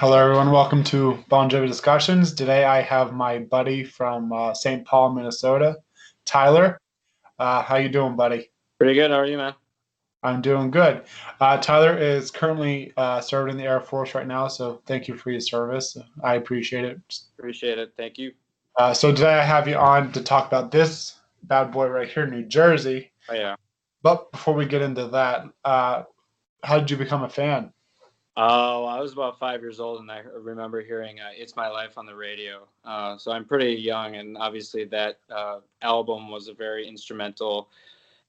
Hello, everyone. Welcome to Bon Jovi Discussions. Today I have my buddy from uh, St. Paul, Minnesota, Tyler. Uh, how you doing, buddy? Pretty good. How are you, man? I'm doing good. Uh, Tyler is currently uh, serving in the Air Force right now, so thank you for your service. I appreciate it. Appreciate it. Thank you. Uh, so today I have you on to talk about this bad boy right here, New Jersey. Oh yeah. But before we get into that, uh, how did you become a fan? Oh, I was about five years old, and I remember hearing uh, "It's My Life" on the radio. Uh, so I'm pretty young, and obviously that uh, album was a very instrumental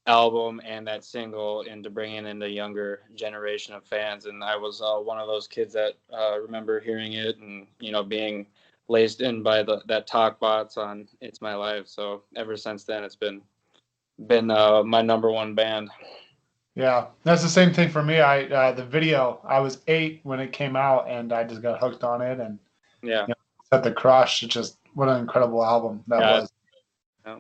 album and that single into bringing in the younger generation of fans. And I was uh, one of those kids that uh, remember hearing it and you know being laced in by the that talk box on "It's My Life." So ever since then, it's been been uh, my number one band. Yeah, that's the same thing for me. I uh, the video. I was eight when it came out, and I just got hooked on it, and yeah, you know, set the crush. It's just what an incredible album that Yeah. was. Yeah.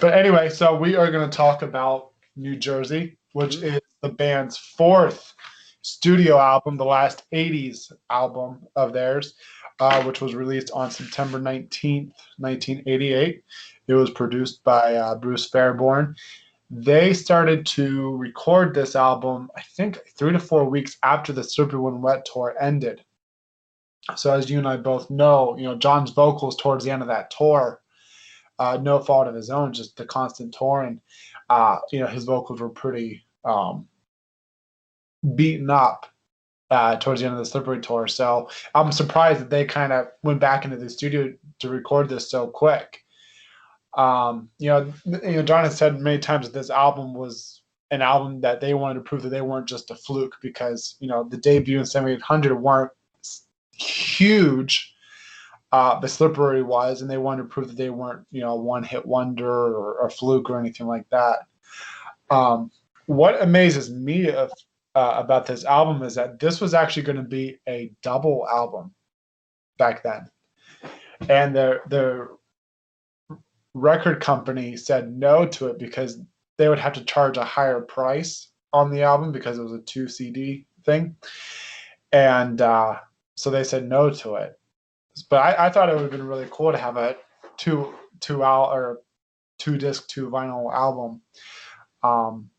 But anyway, so we are going to talk about New Jersey, which Mhm. is the band's fourth studio album, the last '80s album of theirs, uh, which was released on September 19th, 1988. It was produced by uh, Bruce Fairbairn they started to record this album, I think three to four weeks after the Slippery When Wet tour ended. So as you and I both know, you know, John's vocals towards the end of that tour, uh, no fault of his own, just the constant touring, uh, you know, his vocals were pretty um, beaten up uh, towards the end of the Slippery tour. So I'm surprised that they kind of went back into the studio to record this so quick um, you know, you know, John has said many times that this album was an album that they wanted to prove that they weren't just a fluke because you know the debut in 7800 weren't huge. Uh, the Slippery was, and they wanted to prove that they weren't, you know, a one-hit wonder or a fluke or anything like that. Um, what amazes me of, uh, about this album is that this was actually going to be a double album back then, and the the record company said no to it because they would have to charge a higher price on the album because it was a two CD thing. And uh, so they said no to it. But I, I thought it would have been really cool to have a two two al or two disc two vinyl album. Um,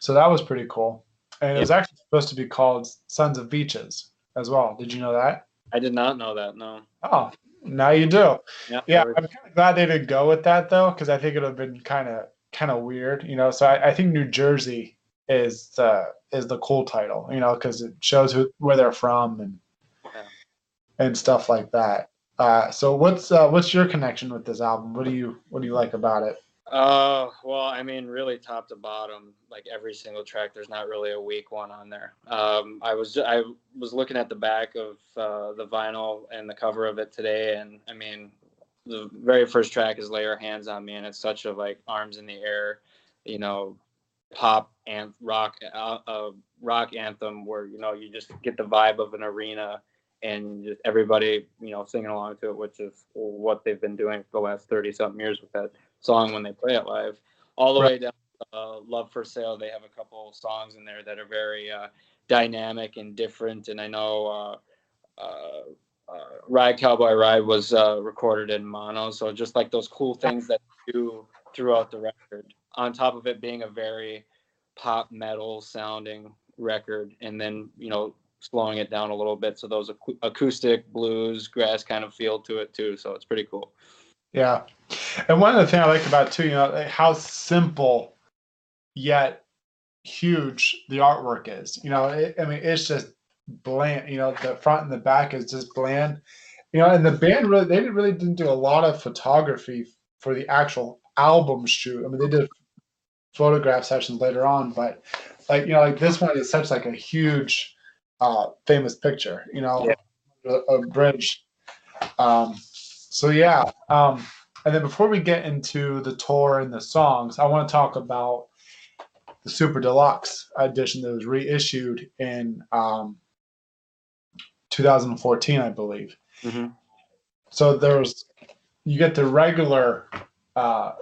so that was pretty cool. And it was actually supposed to be called Sons of Beaches as well. Did you know that? I did not know that. No. Oh, now you do. Yeah. Yeah, I'm kind of glad they didn't go with that though, because I think it would have been kind of kind of weird, you know. So I, I think New Jersey is the is the cool title, you know, because it shows who where they're from and Yeah. and stuff like that. Uh, so what's uh, what's your connection with this album? What do you what do you like about it? Uh, well, I mean, really top to bottom, like every single track, there's not really a weak one on there. Um, I was I was looking at the back of uh, the vinyl and the cover of it today, and I mean, the very first track is "Lay Your Hands on Me," and it's such a like arms in the air, you know, pop and rock uh, uh, rock anthem where you know you just get the vibe of an arena and just everybody you know singing along to it, which is what they've been doing for the last thirty something years with that song when they play it live. All the way down to uh, Love for Sale, they have a couple songs in there that are very uh, dynamic and different. And I know uh, uh, uh, Ride Cowboy Ride was uh, recorded in mono. So just like those cool things that do throughout the record, on top of it being a very pop metal sounding record. And then, you know, slowing it down a little bit. So those acou- acoustic blues, grass kind of feel to it too. So it's pretty cool. Yeah, and one of the things I like about too, you know, how simple yet huge the artwork is. You know, it, I mean, it's just bland. You know, the front and the back is just bland. You know, and the band really they really didn't do a lot of photography for the actual album shoot. I mean, they did photograph sessions later on, but like you know, like this one is such like a huge, uh, famous picture. You know, a, a bridge. Um, so yeah, um, and then before we get into the tour and the songs, I want to talk about the Super Deluxe edition that was reissued in um, 2014, I believe. Mm-hmm. So there's you get the regular uh,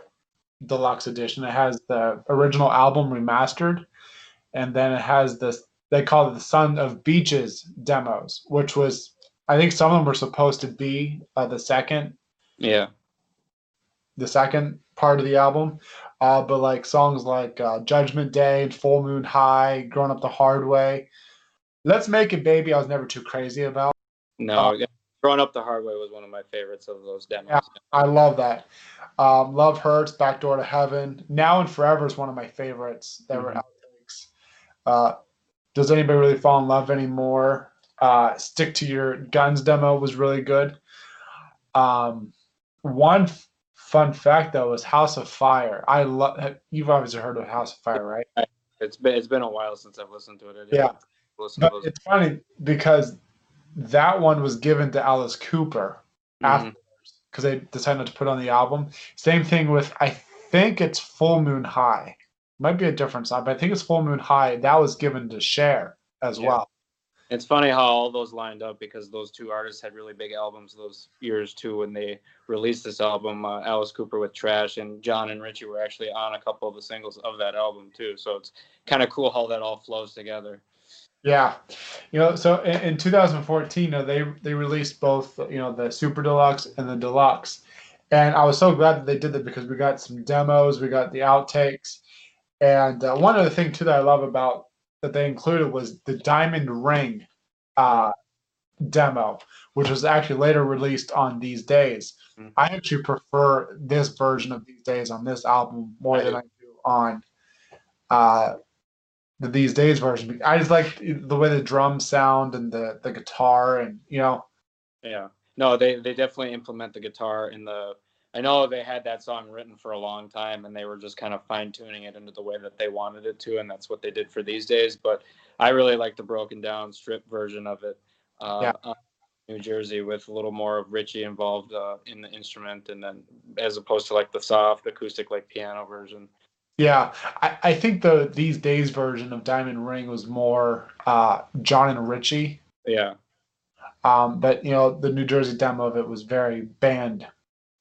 deluxe edition. It has the original album remastered, and then it has this they called it the Son of Beaches demos, which was I think some of them were supposed to be uh, the second Yeah. the second part of the album. Uh, but like songs like uh, Judgment Day and Full Moon High, Growing Up the Hard Way. Let's Make It Baby, I was never too crazy about. No, yeah. Growing Up the Hard Way was one of my favorites of those demos. Yeah. I love that. Um, Love Hurts, Back Door to Heaven. Now and Forever is one of my favorites that were Mhm. outtakes. Does Anybody Really Fall in Love Anymore? Uh, Stick to Your Guns demo was really good. Um, one f- fun fact though was House of Fire. I love. You've obviously heard of House of Fire, right? It's been it's been a while since I've listened to it. Yeah. But it's funny because that one was given to Alice Cooper Mhm. afterwards because they decided not to put on the album. Same thing with I think it's Full Moon High. Might be a different song, but I think it's Full Moon High. That was given to Cher as Yeah. well. It's funny how all those lined up because those two artists had really big albums those years too when they released this album. Uh, Alice Cooper with Trash and John and Richie were actually on a couple of the singles of that album too. So it's kind of cool how that all flows together. Yeah, you know, so in, in 2014, you know, they they released both, you know, the Super Deluxe and the Deluxe, and I was so glad that they did that because we got some demos, we got the outtakes, and uh, one other thing too that I love about that they included was the Diamond Ring uh, demo, which was actually later released on These Days. Mhm. I actually prefer this version of These Days on this album more I than do. I do on uh, the These Days version. I just like the way the drums sound and the the guitar, and you know, Yeah. No, they they definitely implement the guitar in the. I know they had that song written for a long time, and they were just kind of fine tuning it into the way that they wanted it to, and that's what they did for these days. But I really like the broken down strip version of it. Uh, Yeah. New Jersey with a little more of Richie involved uh, in the instrument, and then as opposed to like the soft acoustic like piano version. yeah, I, I think the These Days version of Diamond Ring was more uh, John and Richie. Yeah. Um, but you know, the New Jersey demo of it was very band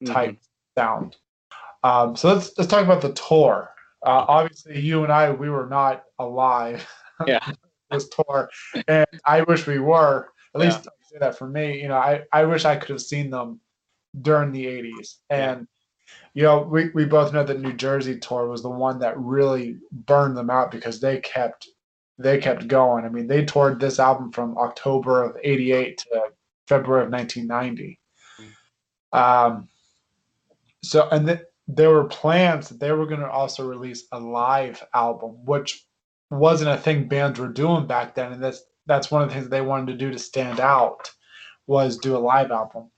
type sound. Um, so let's let's talk about the tour. Uh, obviously, you and I we were not alive. Yeah. this tour, and I wish we were. At Yeah. least say that for me. You know, I I wish I could have seen them during the '80s, and you know, we we both know that New Jersey tour was the one that really burned them out because they kept they kept going. I mean, they toured this album from October of '88 to February of 1990. Um, so, and th- there were plans that they were going to also release a live album, which wasn't a thing bands were doing back then, and that's that's one of the things they wanted to do to stand out was do a live album.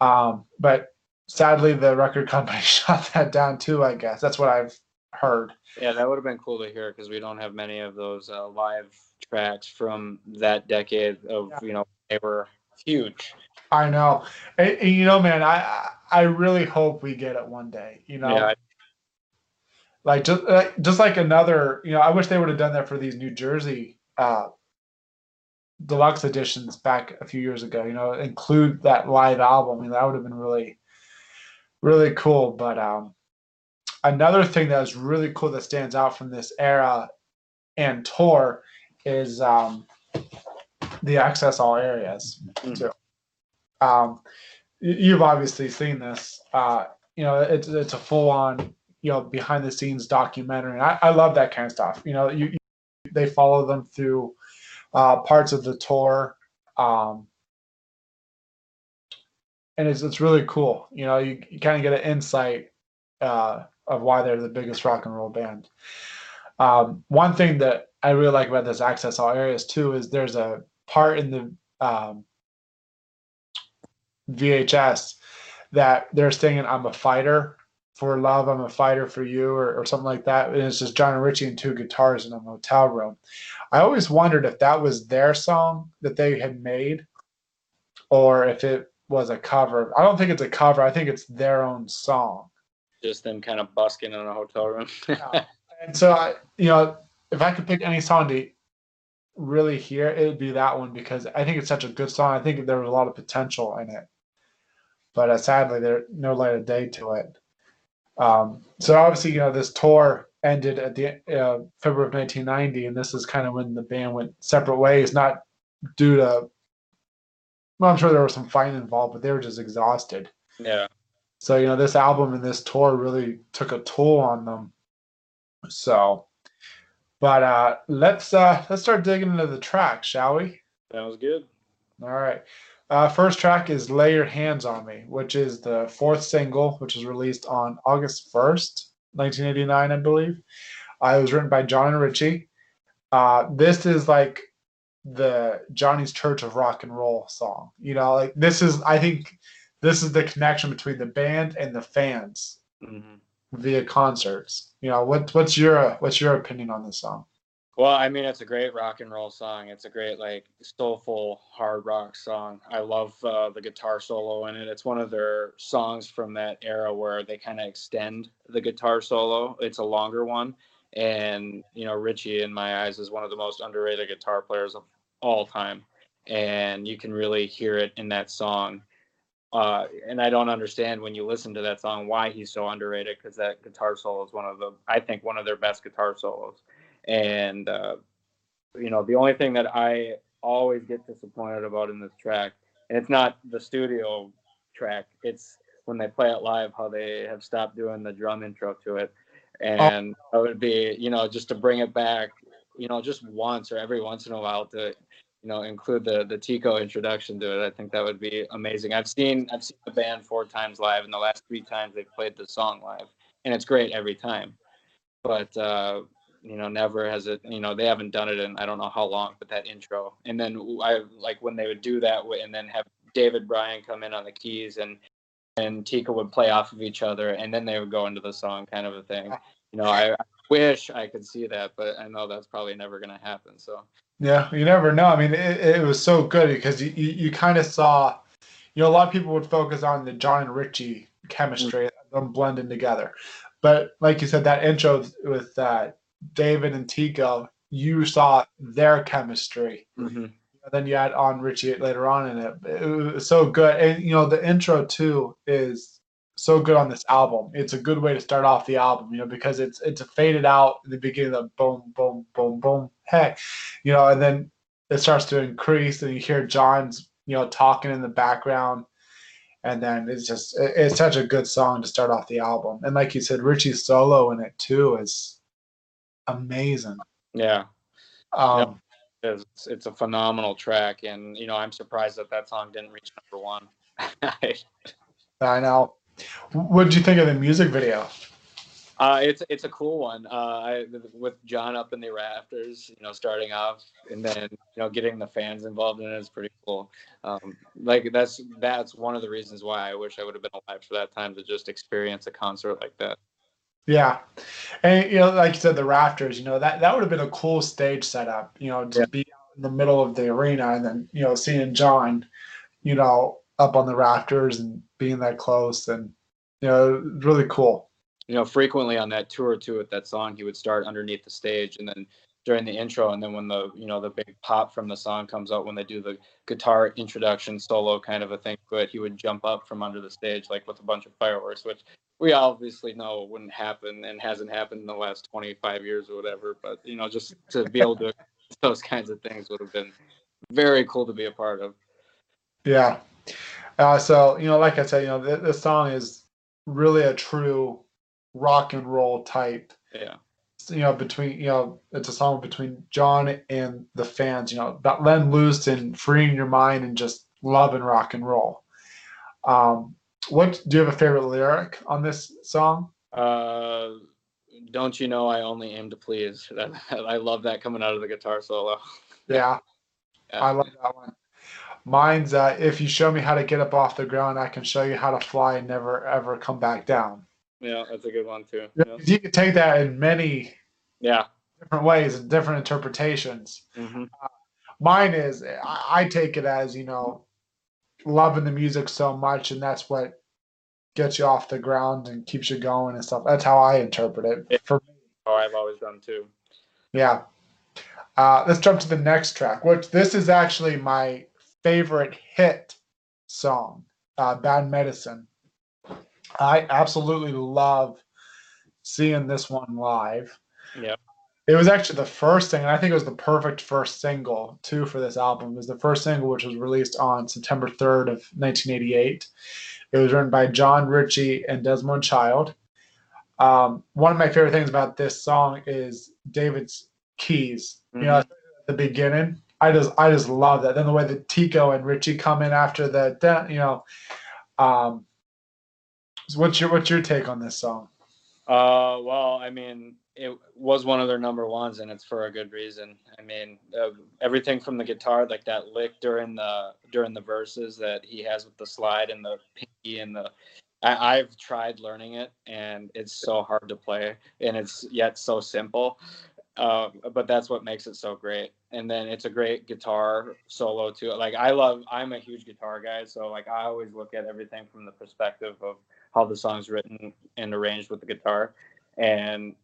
Um, but sadly, the record company shot that down too. I guess that's what I've heard. Yeah, that would have been cool to hear because we don't have many of those uh, live tracks from that decade of Yeah. you know they were huge. I know, and, and you know, man, I I really hope we get it one day. You know, Yeah, like just like, just like another you know i wish they would have done that for these new jersey uh deluxe editions back a few years ago you know include that live album. I mean, that would have been really really cool. But um another thing that was really cool that stands out from this era and tour is um the access all areas Mhm. too um you've obviously seen this uh you know it's it's a full on you know behind the scenes documentary I, I love that kind of stuff you know you, you they follow them through uh parts of the tour um and it's it's really cool you know you, you kind of get an insight uh of why they're the biggest rock and roll band. Um one thing that i really like about this access all areas too is there's a part in the um vhs that they're singing i'm a fighter for love, I'm a fighter for you, or, or something like that. And it's just John and Richie and two guitars in a motel room. I always wondered if that was their song that they had made, or if it was a cover. I don't think it's a cover. I think it's their own song. just them kind of busking in a hotel room. And so, I, you know, if I could pick any song to really hear, it would be that one because I think it's such a good song. I think there was a lot of potential in it, but uh, sadly, there's no light of day to it. Um, so obviously, you know, this tour ended at the uh, February of 1990, and this is kind of when the band went separate ways, not due to. Well, I'm sure there was some fighting involved, but they were just exhausted. Yeah. So you know, this album and this tour really took a toll on them. So, but uh, let's uh, let's start digging into the track, shall we? Sounds good. All right. Uh, first track is "Lay Your Hands on Me," which is the fourth single, which was released on August 1st, 1989, I believe. Uh, it was written by John and Richie. Uh, this is like the Johnny's Church of Rock and Roll song. You know, like this is, I think, this is the connection between the band and the fans hmm via concerts. You know, what what's your what's your opinion on this song? Well, I mean, it's a great rock and roll song. It's a great, like, soulful hard rock song. I love uh, the guitar solo in it. It's one of their songs from that era where they kind of extend the guitar solo. It's a longer one. And, you know, Richie, in my eyes, is one of the most underrated guitar players of all time. And you can really hear it in that song. Uh, and I don't understand when you listen to that song why he's so underrated because that guitar solo is one of the, I think, one of their best guitar solos and uh, you know the only thing that i always get disappointed about in this track and it's not the studio track it's when they play it live how they have stopped doing the drum intro to it. And it would be you know just to bring it back you know just once or every once in a while to you know include the the Tico introduction to it i think that would be amazing. I've seen i've seen the band four times live and the last three times they've played the song live and it's great every time. But uh you know never has it you know they haven't done it in i don't know how long but that intro. And then i like when they would do that and then have david bryan come in on the keys and and Tico would play off of each other and then they would go into the song kind of a thing. You know i, I wish i could see that but i know that's probably never going to happen so. Yeah, you never know. I mean, it, it was so good because you, you, you kind of saw, you know, a lot of people would focus on the John and Richie chemistry, them blending together. But like you said, that intro with uh, David and Tico, you saw their chemistry. Mhm. And then you add on Richie later on in it. It was so good. And, you know, the intro too is so good on this album. It's a good way to start off the album, you know, because it's it's a faded out in the beginning of boom, boom, boom, boom, hey, you know, and then it starts to increase and you hear John's, you know, talking in the background. And then it's just it's such a good song to start off the album. And like you said, Richie's solo in it too is amazing. yeah Um it's, it's a phenomenal track and you know i'm surprised that that song didn't reach number one I know. What did you think of the music video? Uh, it's it's a cool one. Uh, I, with John up in the rafters, you know, starting off, and then you know, getting the fans involved in it is pretty cool. Um, like that's that's one of the reasons why I wish I would have been alive for that time to just experience a concert like that. Yeah, and you know, like you said, the rafters. You know that that would have been a cool stage setup. You know, to Yeah. be out in the middle of the arena and then you know seeing John, you know, up on the rafters and being that close and you know, really cool. You know, frequently on that tour too with that song, he would start underneath the stage, and then during the intro, and then when the you know the big pop from the song comes out, when they do the guitar introduction solo kind of a thing, but he would jump up from under the stage like with a bunch of fireworks, which we obviously know it wouldn't happen and hasn't happened in the last 25 years or whatever. But you know, just to be able to those kinds of things would have been very cool to be a part of. Yeah. Uh, so you know, like I said, you know, th- this song is really a true rock and roll type Yeah. you know, between you know, it's a song between John and the fans. You know, about letting loose and freeing your mind and just loving rock and roll. Um, what do you have a favorite lyric on this song? Uh, don't you know I only aim to please? That, I love that coming out of the guitar solo. Yeah, Yeah. I love that one. Mine's uh, if you show me how to get up off the ground, I can show you how to fly and never ever come back down. Yeah, that's a good one too. You, Yeah. you can take that in many Yeah. different ways and different interpretations. hmm mine is I, I take it as you know loving the music so much and that's what gets you off the ground and keeps you going and stuff that's how i interpret it Yeah. for me Oh, I've always done too. yeah uh, let's jump to the next track which this is actually my favorite hit song uh, bad medicine i absolutely love seeing this one live. Yep. It was actually the first thing, and I think it was the perfect first single too for this album. It was the first single which was released on September 3rd of 1988. It was written by John Richie and Desmond Child. Um, one of my favorite things about this song is David's keys. You know, at the beginning, I just I just love that. Then the way that Tico and Richie come in after the, you know, um, so what's your what's your take on this song? Uh, well, I mean, it was one of their number ones, and it's for a good reason. I mean, uh, everything from the guitar, like that lick during the during the verses that he has with the slide and the pinky and the. I, I've tried learning it, and it's so hard to play, and it's yet so simple. Uh, but that's what makes it so great. And then it's a great guitar solo too. Like I love, I'm a huge guitar guy, so like I always look at everything from the perspective of how the song's written and arranged with the guitar. And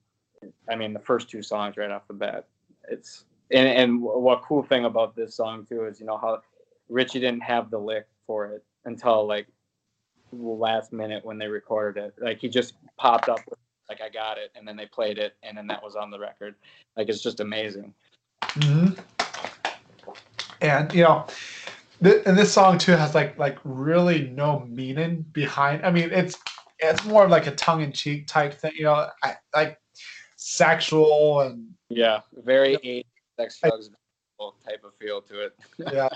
I mean, the first two songs right off the bat, it's and and what cool thing about this song too is you know how Richie didn't have the lick for it until like last minute when they recorded it. Like he just popped up with like I got it, and then they played it, and then that was on the record. Like it's just amazing. hmm And you know, th- and this song too has like like really no meaning behind. I mean, it's it's more like a tongue in cheek type thing. You know, I, like sexual and Yeah, very eight sex drugs type of feel to it. yeah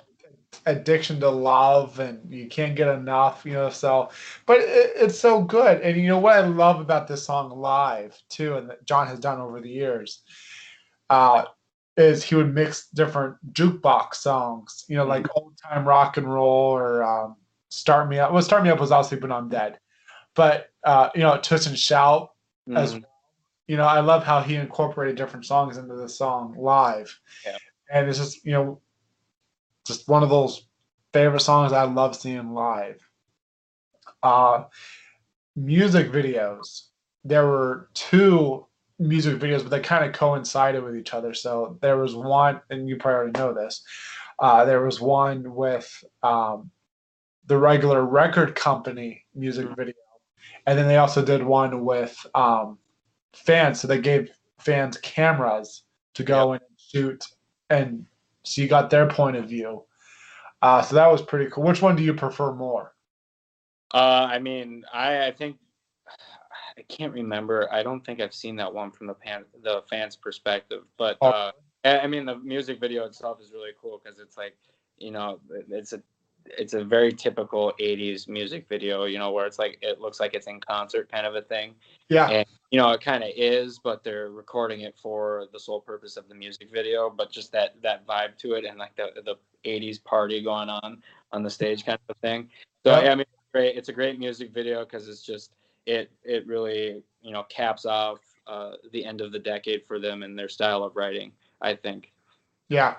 addiction to love and you can't get enough you know so but it, it's so good and you know what i love about this song live too and that john has done over the years uh is he would mix different jukebox songs you know like old time rock and roll or um start me up well start me up was also but i'm dead but uh you know twist and shout as Mhm. You know i love how he incorporated different songs into the song live. Yeah. and it's just you know just one of those favorite songs i love seeing live. Uh music videos. There were two music videos but they kind of coincided with each other. So there was one and you probably already know this uh there was one with um the regular record company music Mhm. video. And then they also did one with um fans so they gave fans cameras to go in and shoot and so you got their point of view. Uh, so that was pretty cool. Which one do you prefer more? Uh, I mean, I I think I can't remember. I don't think I've seen that one from the pan the fans' perspective, but Oh. uh, I I mean the music video itself is really cool because it's like you know it's a it's a very typical 80s music video you know where it's like it looks like it's in concert kind of a thing. Yeah. And- you know it kind of is but they're recording it for the sole purpose of the music video but just that that vibe to it and like the the 80s party going on on the stage kind of thing. So Yeah. i mean it's great it's a great music video because it's just it it really you know caps off uh, the end of the decade for them and their style of writing i think. Yeah.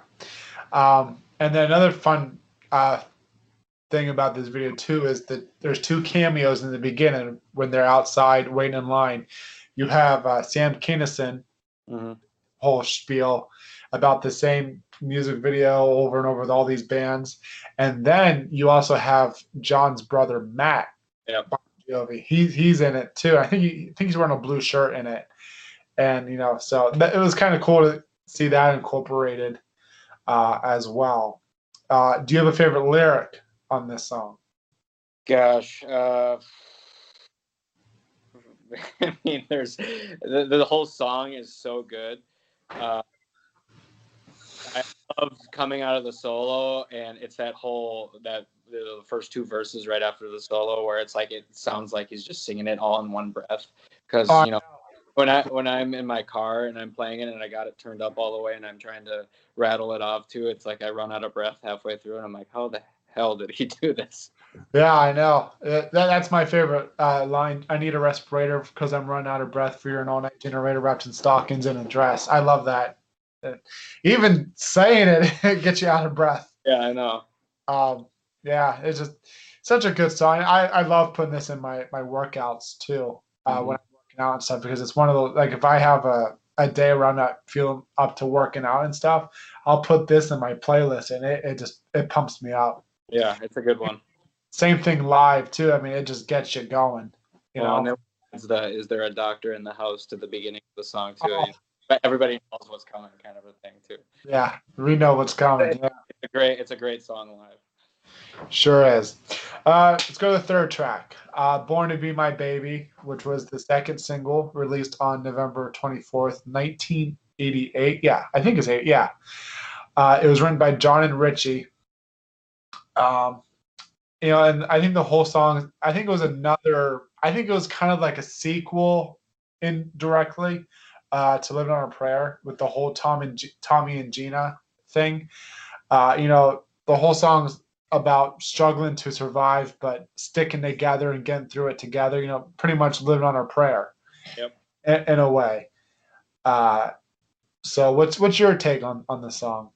Um, and then another fun uh, thing about this video too is that there's two cameos in the beginning when they're outside waiting in line you have uh, sam kinison mm-hmm. whole spiel about the same music video over and over with all these bands. And then you also have John's brother Matt. Jovi. He's he's in it too. I think he I think he's wearing a blue shirt in it. And you know, so that, it was kind of cool to see that incorporated uh, as well. Uh, do you have a favorite lyric on this song? Gosh, uh, I mean, there's the, the whole song is so good. Uh, I love coming out of the solo, and it's that whole that the first two verses right after the solo where it's like it sounds like he's just singing it all in one breath. Because Oh, you know, when I when I'm in my car and I'm playing it and I got it turned up all the way and I'm trying to rattle it off too, it's like I run out of breath halfway through, and I'm like, how the hell did he do this? Yeah, I know. Uh, that, that's my favorite uh, line. I need a respirator because I'm running out of breath for your an all-night generator wrapped in stockings and a dress. I love that. Even saying it, it gets you out of breath. Yeah, I know. Um, yeah, it's just such a good song. I, I love putting this in my my workouts too uh, when I'm working out and stuff because it's one of those like if I have a a day where I'm not feeling up to working out and stuff, I'll put this in my playlist and it, it just it pumps me up. Yeah, it's a good one. Same thing live too. I mean, it just gets you going. You Well, know, is the is there a doctor in the house to the beginning of the song too. Oh. But everybody knows what's coming, kind of a thing too. Yeah, we know what's coming. Yeah, It's a great it's a great song live. sure is. Uh, let's go to the third track. Uh, Born to Be My Baby, which was the second single released on November 24th, 1988. Yeah, I think it's eight. Yeah. Uh, it was written by John and Richie. Um, you know, and I think the whole song, I think it was another, I think it was kind of like a sequel indirectly uh, to Living on a Prayer with the whole Tom and G- Tommy and Gina thing. Uh, you know, the whole song's about struggling to survive, but sticking together and getting through it together. You know, pretty much living on our prayer. Yep. In, in a way. Uh, so what's what's your take on on the song?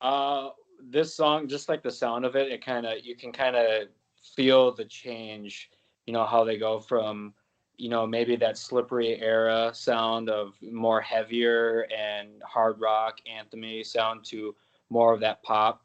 Uh, this song, just like the sound of it, it kind of you can kind of feel the change. You know how they go from, you know, maybe that slippery era sound of more heavier and hard rock anthemy sound to more of that pop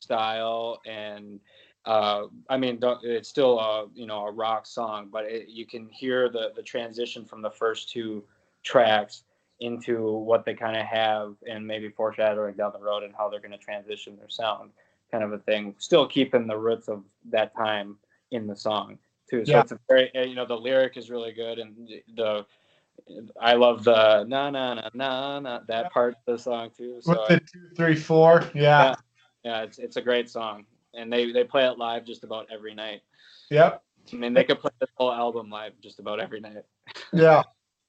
style and. Uh, I mean, it's still a you know a rock song, but it, you can hear the the transition from the first two tracks into what they kind of have and maybe foreshadowing down the road and how they're going to transition their sound kind of a thing. Still keeping the roots of that time in the song too. So Yeah. it's a very uh, you know the lyric is really good and the i love the na na na na na that part of the song too. With the two, three, four, yeah, yeah it's, it's a great song. And they they play it live just about every night. Yep, i mean they could play this whole album live just about every night. Yeah.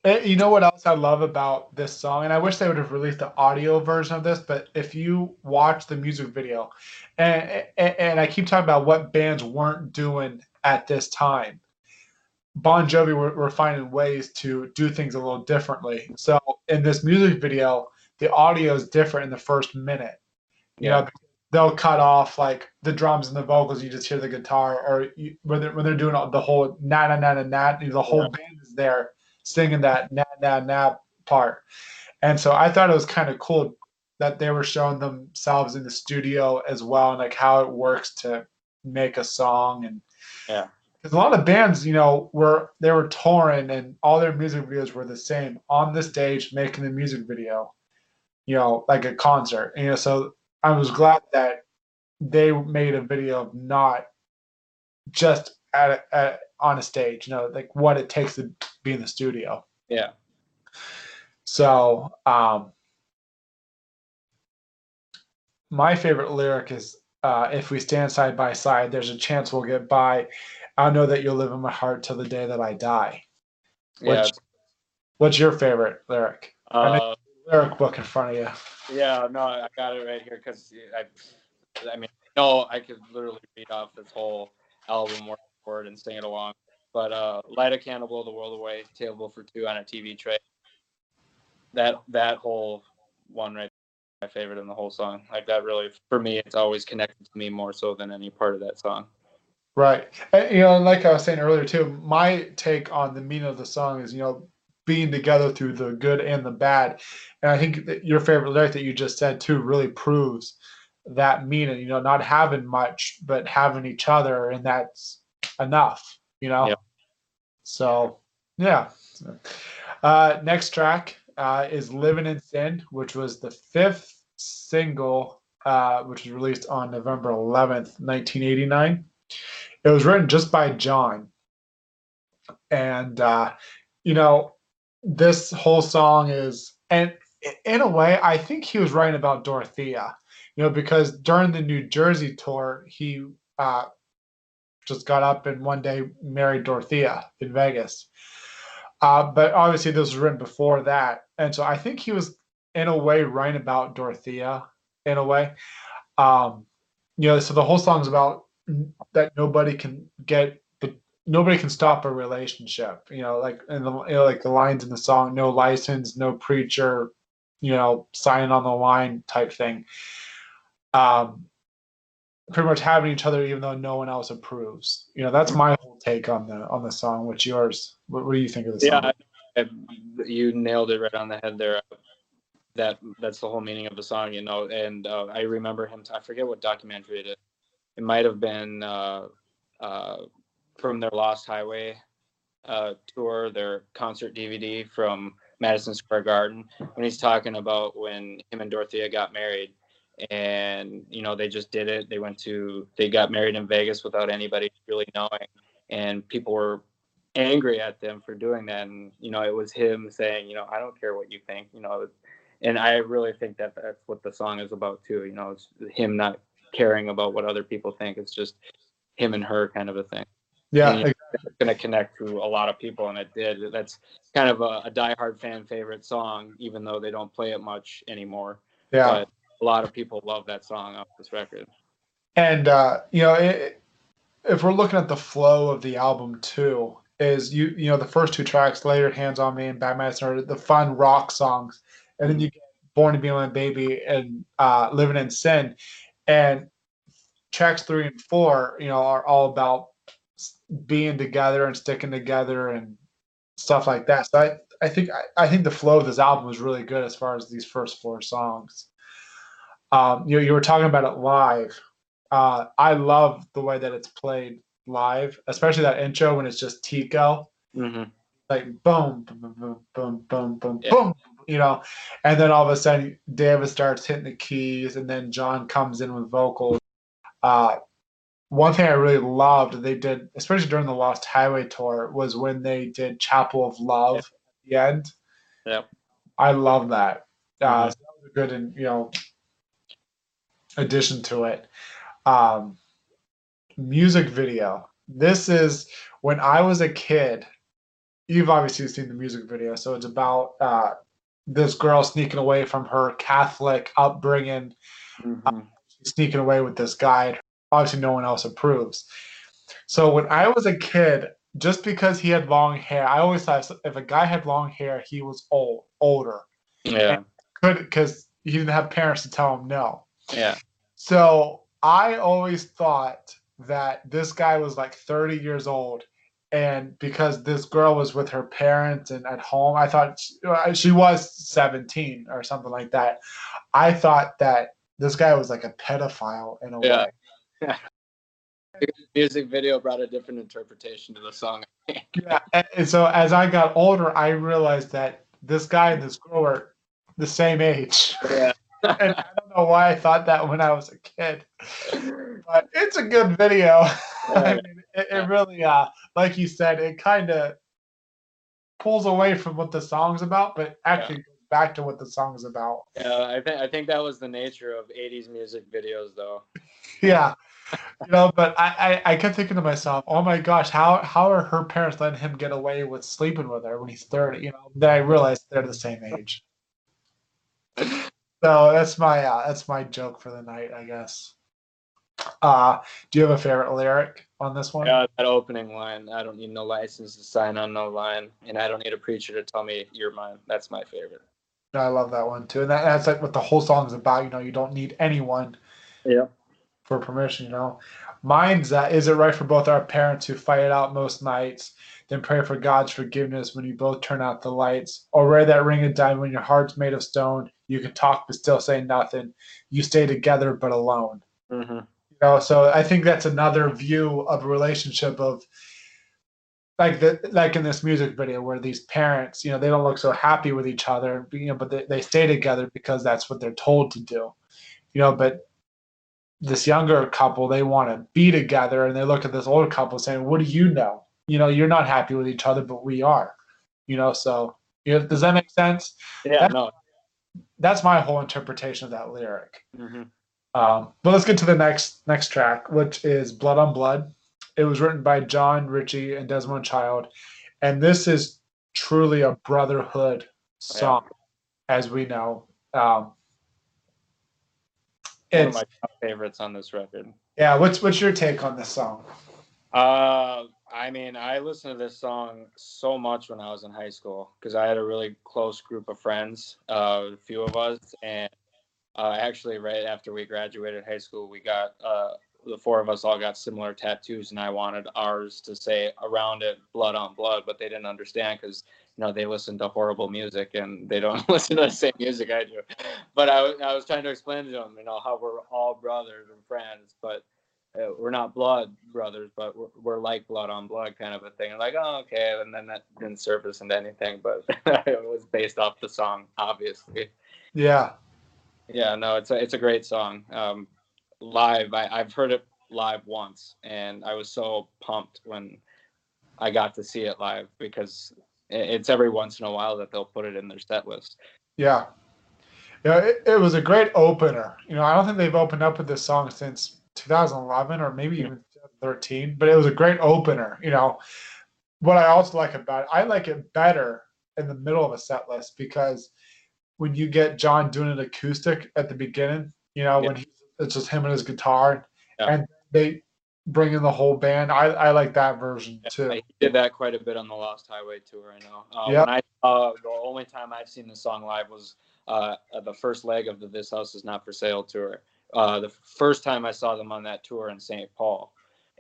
Eh, You know what else I love about this song, and I wish they would have released the audio version of this. But if you watch the music video, and and, and I keep talking about what bands weren't doing at this time, Bon Jovi were, were finding ways to do things a little differently. So in this music video, the audio is different in the first minute. You Yeah. know, they'll cut off like the drums and the vocals. You just hear the guitar, or you, when they're when they're doing the whole na na na na na, the whole Yeah. band is there singing that na na na part. And so I thought it was kind of cool that they were showing themselves in the studio as well, and like how it works to make a song and Yeah. because a lot of bands, you know, were they were touring and all their music videos were the same on the stage making the music video, you know, like a concert. You know, so I was glad that they made a video of not just at, a, at on a stage, you know, like what it takes to be in the studio. yeah So, um, my favorite lyric is uh, if we stand side by side, there's a chance we'll get by. I know that you'll live in my heart till the day that I die. yeah Which- What's your favorite lyric? I uh, Lyric book in front of you. Yeah, no, I got it right here because I, I mean, no, I could literally read off this whole album word for word and sing it along. But uh, light a candle, blow the world away, table for two on a TV tray. That that whole one right, my favorite in the whole song. Like that really, for me, it's always connected to me more so than any part of that song. Right. And, you know, and like I was saying earlier too, my take on the meaning of the song is, you know, being together through the good and the bad. And I think your favorite lyric that you just said too really proves that meaning, you know, not having much, but having each other, and that's enough, you know? Yep. So, yeah. Uh, next track uh, is Living in Sin, which was the fifth single, uh, which was released on November 11th, 1989. It was written just by John. And, uh, you know, this whole song is, and in a way, I think he was writing about Dorothea, you know, because during the New Jersey tour, he uh, just got up and one day married Dorothea in Vegas. Uh, but obviously, this was written before that. And so I think he was, in a way, writing about Dorothea, in a way. Um, you know, so the whole song's about that nobody can get nobody can stop a relationship. You know, like and the you know, like the lines in the song, no license, no preacher, you know, sign on the line type thing. Um, pretty much having each other even though no one else approves. You know, that's my whole take on the on the song. What's yours? What, what do you think of the song? Yeah, I, you nailed it right on the head there. That that's the whole meaning of the song, you know. And uh, I remember him. I forget what documentary it is. It might have been uh, uh, from their Lost Highway uh, tour, their concert DVD from Madison Square Garden, when he's talking about when him and Dorothea got married, and you know they just did it. They went to they got married in Vegas without anybody really knowing, and people were angry at them for doing that. And you know it was him saying, you know, I don't care what you think, you know, and I really think that that's what the song is about too. You know, it's him not caring about what other people think. It's just him and her kind of a thing. Yeah, And it's going to connect to a lot of people, and it did. That's kind of a, a diehard fan favorite song, even though they don't play it much anymore. yeah. But a lot of people love that song off this record. And uh, you know, it, if we're looking at the flow of the album too, is you you know the first two tracks, "Lay Your Hands on Me" and "Bad Medicine," are the fun rock songs, and then you get "Born to Be My Baby" and uh, "Living in Sin," and tracks three and four, you know, are all about being together and sticking together and stuff like that. So I I think I, I think the flow of this album is really good as far as these first four songs. Um, you you were talking about it live uh, I love the way that it's played live, especially that intro when it's just Tico, Mm-hmm. like boom, boom, boom, boom, boom, boom, Yeah. boom, you know, and then all of a sudden David starts hitting the keys, and then John comes in with vocals. Uh, one thing I really loved they did, especially during the Lost Highway tour, was when they did Chapel of Love at the end. Yep. I love that. Uh, Mhm. so that was a good and you know addition to it. Um, music video. This is when I was a kid. You've obviously seen the music video, so it's about uh, this girl sneaking away from her Catholic upbringing, Mm-hmm. sneaking away with this guy. Obviously, no one else approves. So when I was a kid, just because he had long hair, I always thought if a guy had long hair, he was old, older. Yeah. Could because he didn't have parents to tell him no. Yeah. So I always thought that this guy was like 30 years old. And because this girl was with her parents and at home, I thought she, uh, she was 17 or something like that. I thought that this guy was like a pedophile in a way. Yeah. way. Music video brought a different interpretation to the song. Yeah. And, and so as I got older, I realized that this guy and this girl were the same age. Yeah. And I don't know why I thought that when I was a kid. But it's a good video. I mean, it, it really, uh, like you said, it kind of pulls away from what the song's about, but actually goes back to what the song's about. Yeah, I think I think that was the nature of '80s music videos, though. Yeah, you know. But I, I, I kept thinking to myself, oh my gosh, how how are her parents letting him get away with sleeping with her when he's thirty? You know. Then I realized they're the same age. So that's my uh, that's my joke for the night, I guess. Uh, do you have a favorite lyric on this one? Yeah, that opening line. I don't need no license to sign on no line, and I don't need a preacher to tell me you're mine. That's my favorite. I love that one too, and that, that's like what the whole song's about. You know, you don't need anyone Yeah. for permission. You know, mine's that is it right for both our parents who fight it out most nights, then pray for God's forgiveness when you both turn out the lights, or wear that ring of diamond when your heart's made of stone. You can talk but still say nothing. You stay together but alone. Mm-hmm. You know, so I think that's another view of a relationship of like the like in this music video where these parents, you know, they don't look so happy with each other, you know, but they, they stay together because that's what they're told to do. You know, but this younger couple, they want to be together and they look at this older couple saying, What do you know? You know, you're not happy with each other, but we are. You know, so you know, does that make sense? Yeah. No. That's my whole interpretation of that lyric. Mm-hmm. Um, but let's get to the next next track, which is "Blood on Blood." It was written by John Richie and Desmond Child, and this is truly a brotherhood song, as we know. Um, One of my top favorites on this record. yeah. What's what's your take on this song? Uh, I mean, I listened to this song so much when I was in high school because I had a really close group of friends, uh, a few of us, and uh, actually, right after we graduated high school, we got uh, the four of us all got similar tattoos, and I wanted ours to say around it "blood on blood," but they didn't understand because you know they listen to horrible music and they don't listen to the same music I do. But I, was- I was trying to explain to them, you know, how we're all brothers and friends, but uh, we're not blood brothers, but we're, we're like blood on blood kind of a thing. like, oh, okay. And then that didn't surface into anything, but it was based off the song, obviously. Yeah. Yeah, no, it's a, it's a great song. Um, live, I, I've heard it live once and I was so pumped when I got to see it live because it's every once in a while that they'll put it in their set list. Yeah. Yeah, it, it was a great opener. You know, I don't think they've opened up with this song since 2011 or maybe even 13, but it was a great opener. You know, what I also like about it, I like it better in the middle of a set list because when you get John doing an acoustic at the beginning, you know, yeah. when he, it's just him and his guitar, yeah. and they bring in the whole band. I, I like that version too. he did that quite a bit on the Lost Highway tour. I know. Uh, yeah. Uh, the only time I've seen the song live was uh, the first leg of the This House Is Not for Sale tour. Uh, the first time I saw them on that tour in St. Paul,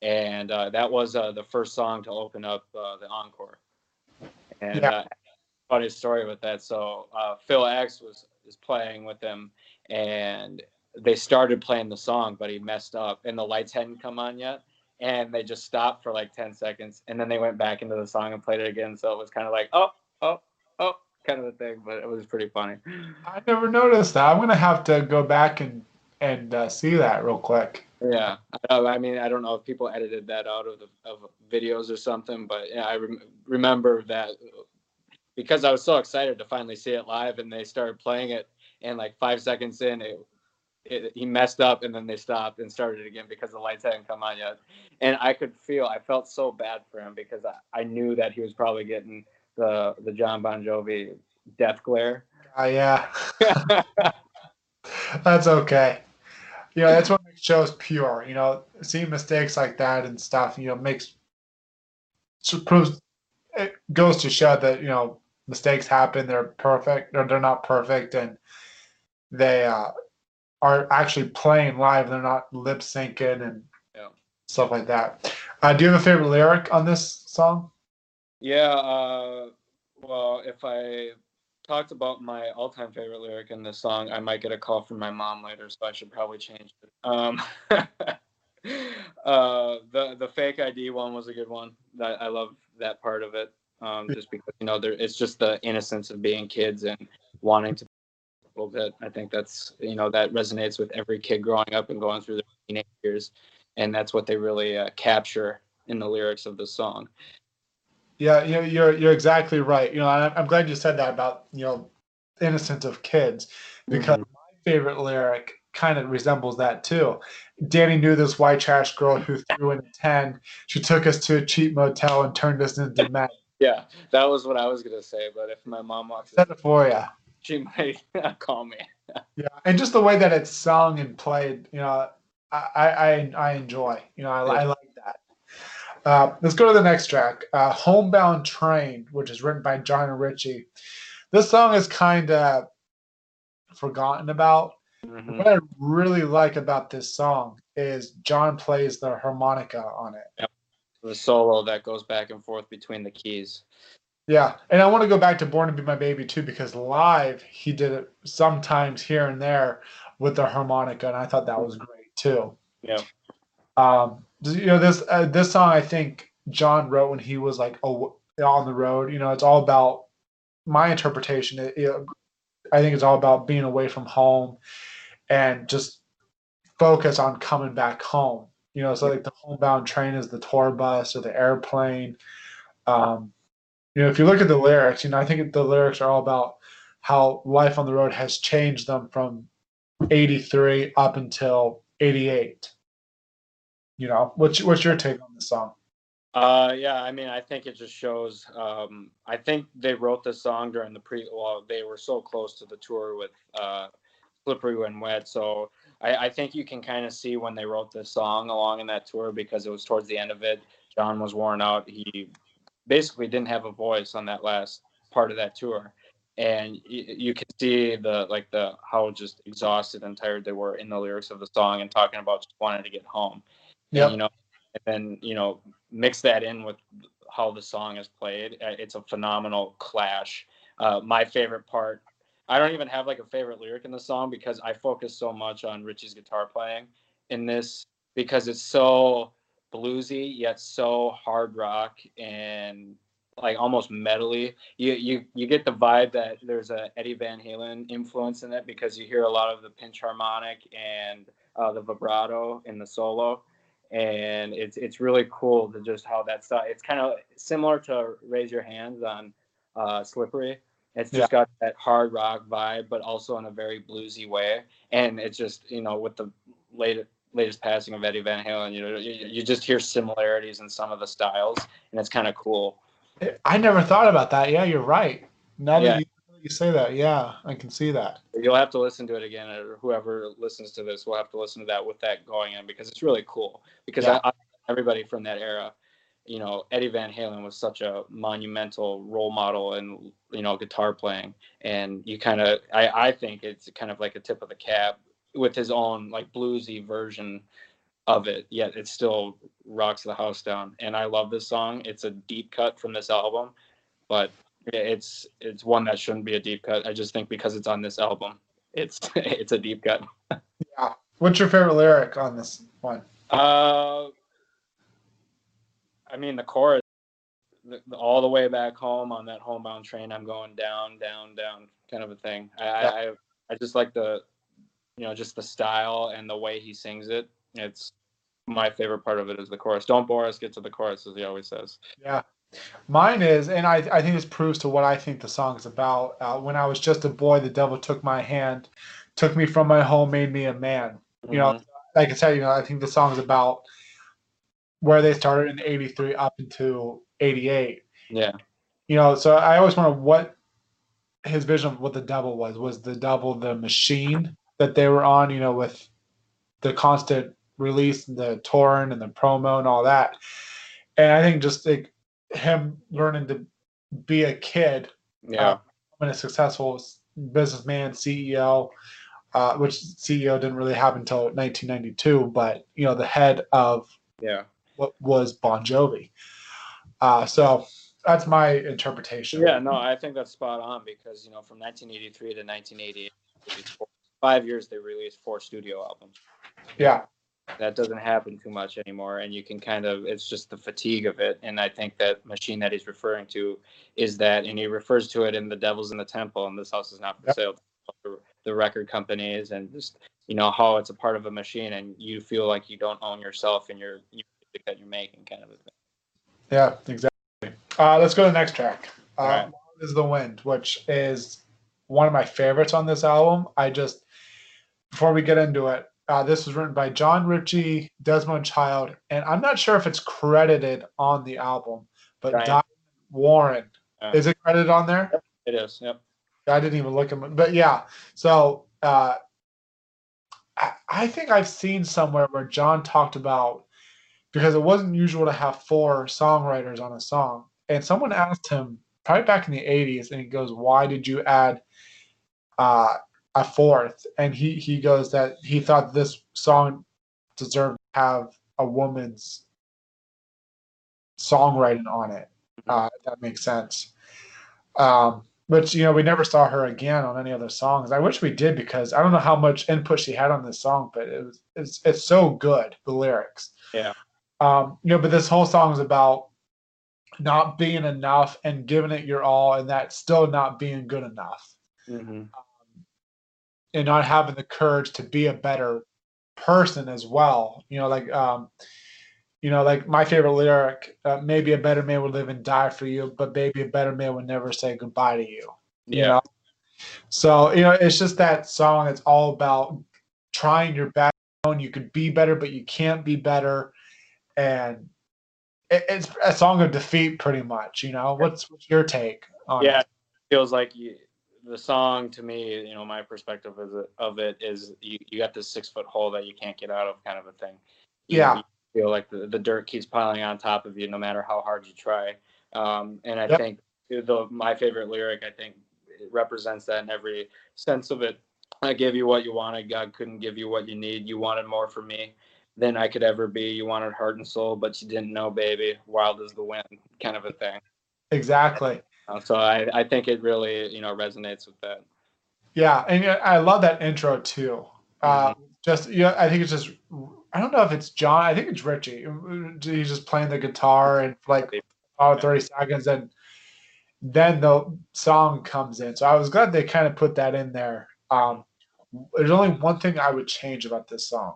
and uh, that was uh, the first song to open up uh, the encore. And yeah. Uh, funny story with that. So Phil X was is playing with them, and they started playing the song, but he messed up, and the lights hadn't come on yet. And they just stopped for like 10 seconds, and then they went back into the song and played it again. So it was kind of like, oh, oh, oh, kind of a thing, but it was pretty funny. I never noticed that. I'm gonna have to go back and and uh, see that real quick. Yeah, I mean, I don't know if people edited that out of the of videos or something, but yeah, I rem- remember that because I was so excited to finally see it live, and they started playing it, and like five seconds in, it, it, he messed up, and then they stopped and started again because the lights hadn't come on yet, and I could feel, I felt so bad for him because I, I knew that he was probably getting the the John Bon Jovi death glare. Uh, yeah. That's okay. You know, that's what makes shows pure. You know, seeing mistakes like that and stuff, you know, makes proves it goes to show that you know mistakes happen. They're perfect, or they're not perfect, and they uh, are actually playing live. They're not lip syncing and yeah. stuff like that. Uh, do you have a favorite lyric on this song? Yeah. Uh, well, if I talked about my all-time favorite lyric in this song, I might get a call from my mom later, so I should probably change it. Um, uh, the the fake ID one was a good one. I, I love that part of it, um, just because you know there it's just the innocence of being kids and wanting to little bit. I think that's you know that resonates with every kid growing up and going through their teenage years, and that's what they really uh, capture in the lyrics of the song. Yeah, you know, you're you're exactly right. You know, I'm glad you said that about you know innocence of kids because mm-hmm. my favorite lyric kind of resembles that too. Danny knew this white trash girl who threw in a ten. She took us to a cheap motel and turned us into men. Yeah, that was what I was gonna say. But if my mom walks, it for you. She might call me. yeah, and just the way that it's sung and played, you know, I I I enjoy. You know, I, yeah. I like uh, let's go to the next track, uh, "Homebound Train," which is written by John and Richie. This song is kind of forgotten about. Mm-hmm. What I really like about this song is John plays the harmonica on it. Yep. The solo that goes back and forth between the keys. Yeah, and I want to go back to "Born to Be My Baby" too because live he did it sometimes here and there with the harmonica, and I thought that was great too. Yeah. Um, you know this uh, this song I think John wrote when he was like oh, on the road. You know, it's all about my interpretation. It, it, I think it's all about being away from home and just focus on coming back home. You know, so like the homebound train is the tour bus or the airplane. Um, you know, if you look at the lyrics, you know, I think the lyrics are all about how life on the road has changed them from 83 up until 88 you know, what's what's your take on the song? Uh, yeah, I mean, I think it just shows. Um, I think they wrote the song during the pre. Well, they were so close to the tour with uh, "Slippery When Wet," so I, I think you can kind of see when they wrote this song along in that tour because it was towards the end of it. John was worn out. He basically didn't have a voice on that last part of that tour, and you, you can see the like the how just exhausted and tired they were in the lyrics of the song and talking about just wanting to get home yeah. You know, and then you know mix that in with how the song is played. Uh, it's a phenomenal clash. Uh, my favorite part. I don't even have like a favorite lyric in the song because I focus so much on Richie's guitar playing in this because it's so bluesy yet so hard rock and like almost metally. You you you get the vibe that there's a Eddie Van Halen influence in it because you hear a lot of the pinch harmonic and uh, the vibrato in the solo, and it's it's really cool to just how that stuff. It's kind of similar to Raise Your Hands on uh, Slippery. It's just yeah. got that hard rock vibe, but also in a very bluesy way. And it's just you know with the latest latest passing of Eddie Van Halen, you know you, you just hear similarities in some of the styles, and it's kind of cool. I never thought about that. Yeah, you're right. Now yeah. that you, you say that, yeah, I can see that. You'll have to listen to it again, or whoever listens to this will have to listen to that with that going in because it's really cool. Because yeah. I, I, everybody from that era, you know, Eddie Van Halen was such a monumental role model and you know guitar playing, and you kind of, I, I think it's kind of like a tip of the cap with his own like bluesy version of it, yet it still rocks the house down. And I love this song. It's a deep cut from this album, but it's it's one that shouldn't be a deep cut. I just think because it's on this album, it's it's a deep cut. yeah. What's your favorite lyric on this one? Uh, I mean the chorus, the, the, all the way back home on that homebound train. I'm going down, down, down, kind of a thing. I, yeah. I I just like the, you know, just the style and the way he sings it. It's my favorite part of it is the chorus. Don't bore us, get to the chorus, as he always says. Yeah. Mine is, and I, I think this proves to what I think the song is about. Uh, when I was just a boy, the devil took my hand, took me from my home, made me a man. You mm-hmm. know, like I said, you know, I think the song is about where they started in '83 up until '88. Yeah. You know, so I always wonder what his vision of what the devil was. Was the devil the machine that they were on? You know, with the constant release, and the torrent and the promo and all that. And I think just like him learning to be a kid, yeah, uh, and a successful businessman, CEO, uh, which CEO didn't really happen until 1992, but you know the head of yeah what was Bon Jovi. Uh, so that's my interpretation. Yeah, no, I think that's spot on because you know from 1983 to 1988, five years they released four studio albums. Yeah, that doesn't happen too much anymore and you can kind of it's just the fatigue of it and i think that machine that he's referring to is that and he refers to it in the devil's in the temple and this house is not for yep. sale the record companies and just you know how it's a part of a machine and you feel like you don't own yourself and your music that you're making kind of a thing yeah exactly uh, let's go to the next track uh, right. is the wind which is one of my favorites on this album i just before we get into it uh, this was written by John Richie, Desmond Child, and I'm not sure if it's credited on the album, but Diane Warren. Uh, is it credited on there? It is, yep. I didn't even look at it, but yeah. So uh, I, I think I've seen somewhere where John talked about because it wasn't usual to have four songwriters on a song, and someone asked him probably back in the 80s, and he goes, "Why did you add?" A fourth, and he he goes that he thought this song deserved to have a woman's songwriting on it. Uh, that makes sense. Um, but you know, we never saw her again on any other songs. I wish we did because I don't know how much input she had on this song, but it was it's it's so good the lyrics. Yeah. Um, you know, but this whole song is about not being enough and giving it your all, and that still not being good enough. Mm-hmm and not having the courage to be a better person as well. You know, like um, you know, like my favorite lyric, uh, maybe a better man would live and die for you, but maybe a better man would never say goodbye to you. Yeah. You know? So, you know, it's just that song. It's all about trying your best. You could be better, but you can't be better. And it, it's a song of defeat, pretty much. You know, what's, what's your take on yeah, it? feels like you, the song to me, you know, my perspective of it, of it is you, you got this six foot hole that you can't get out of, kind of a thing. You, yeah. You feel like the, the dirt keeps piling on top of you, no matter how hard you try. Um, and I yep. think the my favorite lyric, I think, represents that in every sense of it. I gave you what you wanted. God couldn't give you what you need. You wanted more from me than I could ever be. You wanted heart and soul, but you didn't know, baby. Wild as the wind, kind of a thing. Exactly. Uh, so I, I think it really you know resonates with that. Yeah, and I love that intro too. Uh, mm-hmm. Just yeah, I think it's just I don't know if it's John. I think it's Richie. He's just playing the guitar and like oh, 30 seconds, and then the song comes in. So I was glad they kind of put that in there. Um, there's only one thing I would change about this song.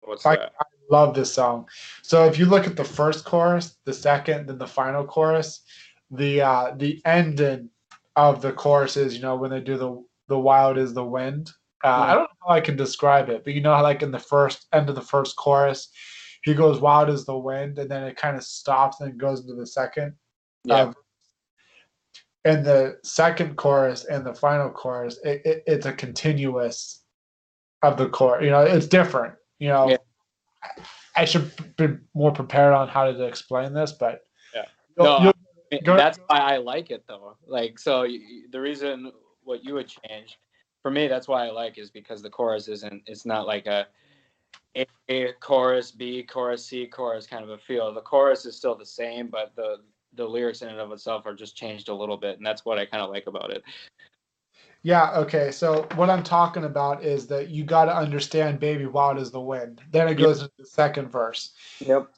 What's I, that? I love this song. So if you look at the first chorus, the second, then the final chorus, the uh, the ending of the chorus is you know when they do the the wild is the wind. Uh, I don't know how I can describe it, but you know how like in the first end of the first chorus, he goes wild as the wind, and then it kind of stops and goes into the second. Yeah. Uh, and the second chorus and the final chorus, it, it, it's a continuous of the chorus. You know, it's different. You know, Yeah. I should be more prepared on how to explain this, but Yeah. you'll- No, you'll- I- Go- that's why I like it though. Like, so the reason what you would change for me, that's why I like is because the chorus isn't. It's not like a A, A chorus, B chorus, C chorus kind of a feel. The chorus is still the same, but the the lyrics in and of itself are just changed a little bit, and that's what I kind of like about it. yeah, okay. So what I'm talking about is that you got to understand "Baby Wild is the Wind." Then it Yep. goes into the second verse. Yep.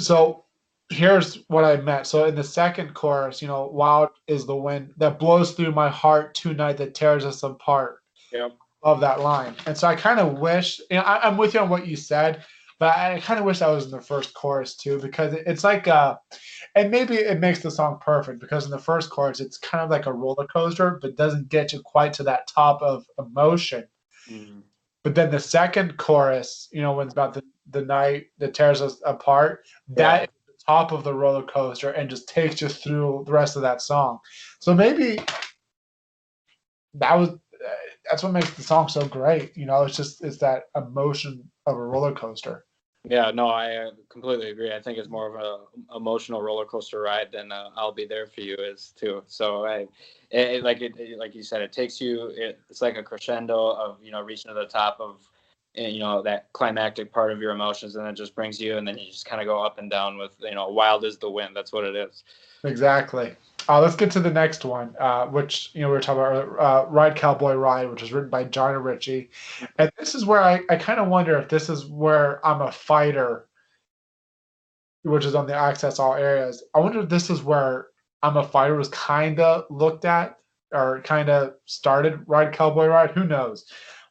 so here's what I meant. So in the second chorus, you know, wild is the wind that blows through my heart tonight that tears us apart. Yep. Of that line. And so I kind of wish, you know, I, I'm with you on what you said, but I kind of wish that was in the first chorus too, because it- it's like, uh, and maybe it makes the song perfect because in the first chorus, it's kind of like a roller coaster, but doesn't get you quite to that top of emotion. Mhm. But then the second chorus, you know, when it's about the, the night that tears us apart, that is the top of the roller coaster and just takes you through the rest of that song. So maybe that was that's what makes the song so great. You know, it's just it's that emotion of a roller coaster. Yeah, no, I uh, completely agree. I think it's more of a emotional roller coaster ride than uh, "I'll Be There for You" is too. So I, it, like it, it- like you said, it takes you. It, it's like a crescendo of you know reaching to the top of, eh, you know, that climactic part of your emotions, and it just brings you, and then you just kind of go up and down with you know, wild is the wind. That's what it is. Exactly. Uh, let's get to the next one, uh, which you know we were talking about uh, "Ride Cowboy Ride," which was written by John Richie, and this is where I, I kind of wonder if this is where I'm a fighter, which is on the Access All areas. I wonder if this is where I'm a fighter was kind of looked at or kind of started "Ride Cowboy Ride." Who knows?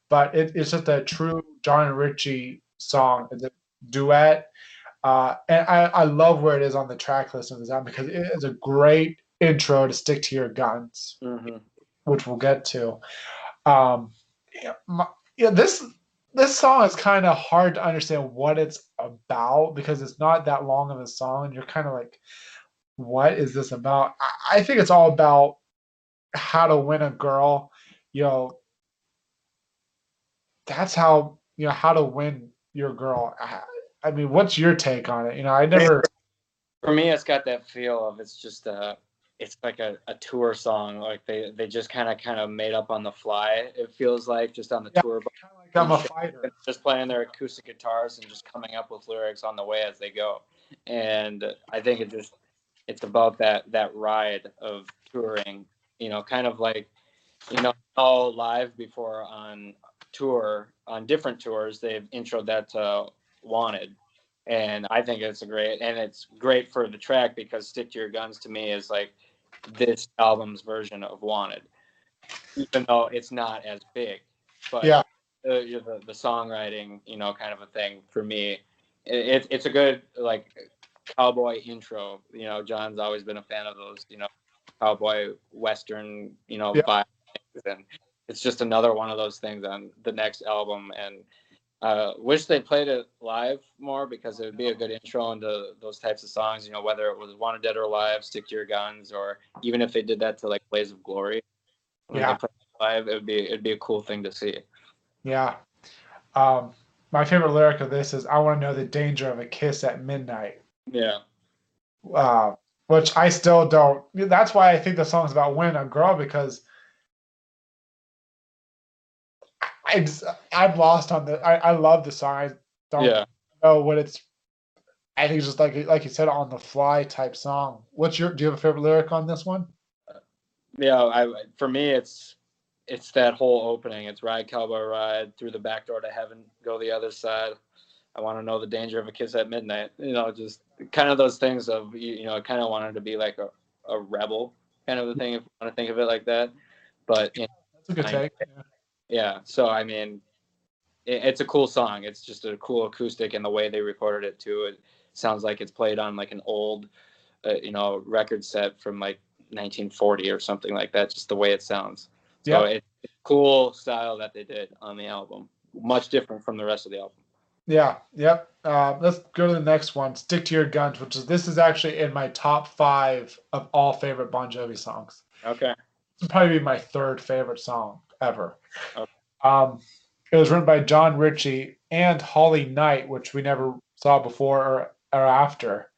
But it, it's just a true John and Richie song, a duet. Uh, and I, I love where it is on the track list of this album because it is a great intro to stick to your guns, Mm-hmm. which we'll get to. Um, yeah, my, yeah, this this song is kind of hard to understand what it's about because it's not that long of a song, and you're kind of like, what is this about? I, I think it's all about how to win a girl. You know, that's how you know how to win your girl. I, I mean, what's your take on it? You know, I never. For me, it's got that feel of it's just a, it's like a, a tour song. Like they, they just kind of kind of made up on the fly. It feels like just on the Yeah. tour bus. Kind of like I'm a fighter. just playing their acoustic guitars and just coming up with lyrics on the way as they go. And I think it just it's about that that ride of touring, you know, kind of like you know, all live before on tour on different tours they've introed that to Wanted. And I think it's a great and it's great for the track because Stick to Your Guns to me is like this album's version of Wanted. Even though it's not as big. But Yeah. the, the the songwriting, you know, kind of a thing for me. It, it's a good like cowboy intro. You know, John's always been a fan of those, you know, cowboy western, you know, Yeah. vibes, and it's just another one of those things on the next album. And uh, wish they played it live more because it would be a good intro into those types of songs. You know, whether it was Wanted Dead or Alive, Stick to Your Guns, or even if they did that to like Blaze of Glory. when Yeah. it live, it would be it'd be a cool thing to see. Yeah. Um, my favorite lyric of this is "I want to know the danger of a kiss at midnight," Yeah. uh, which I still don't. That's why I think the song's about winning a girl because I'm lost on the. I, I love the song. I don't Yeah. know what it's. I think it's just like like you said on the fly type song. What's your? Do you have a favorite lyric on this one? Uh, yeah, I for me it's it's that whole opening. It's ride cowboy ride through the back door to heaven, go the other side. I want to know the danger of a kiss at midnight. You know, just kind of those things of you, you know, I kind of wanted to be like a, a rebel kind of a thing if you want to think of it like that. But you know, That's a good I- take. Yeah. Yeah, so I mean, it, it's a cool song. It's just a cool acoustic, and the way they recorded it too. It sounds like it's played on like an old, uh, you know, record set from like 1940 or something like that. Just the way it sounds. So Yeah. it, it's cool style that they did on the album. Much different from the rest of the album. Yeah, yep. Uh, let's go to the next one. Stick to your guns, which is this is actually in my top five of all favorite Bon Jovi songs. Okay. Would probably be my third favorite song ever. Okay. Um, it was written by John Richie and Holly Knight, which we never saw before or, or after.